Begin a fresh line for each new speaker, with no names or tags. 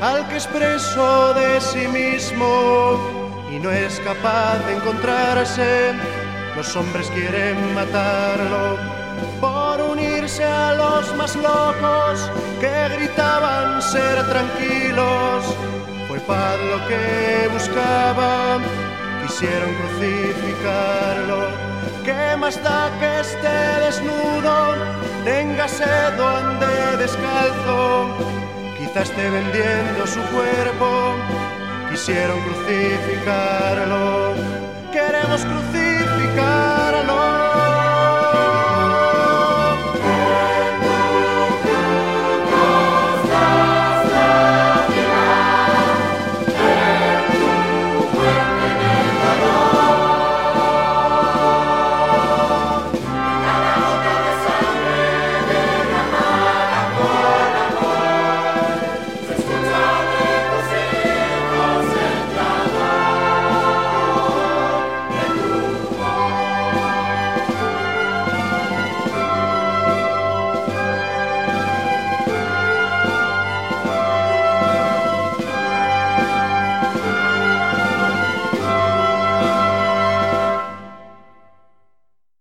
aunque es preso de sí mismo y no es capaz de encontrarse, los hombres quieren matarlo por unirse a los más locos que gritaban ser tranquilos. Fue paz lo que buscaba, quisieron crucificarlo. ¿Qué más da que esté desnudo, tenga sed o ande descalzo? Esté vendiendo su cuerpo, quisieron crucificarlo. Queremos crucificar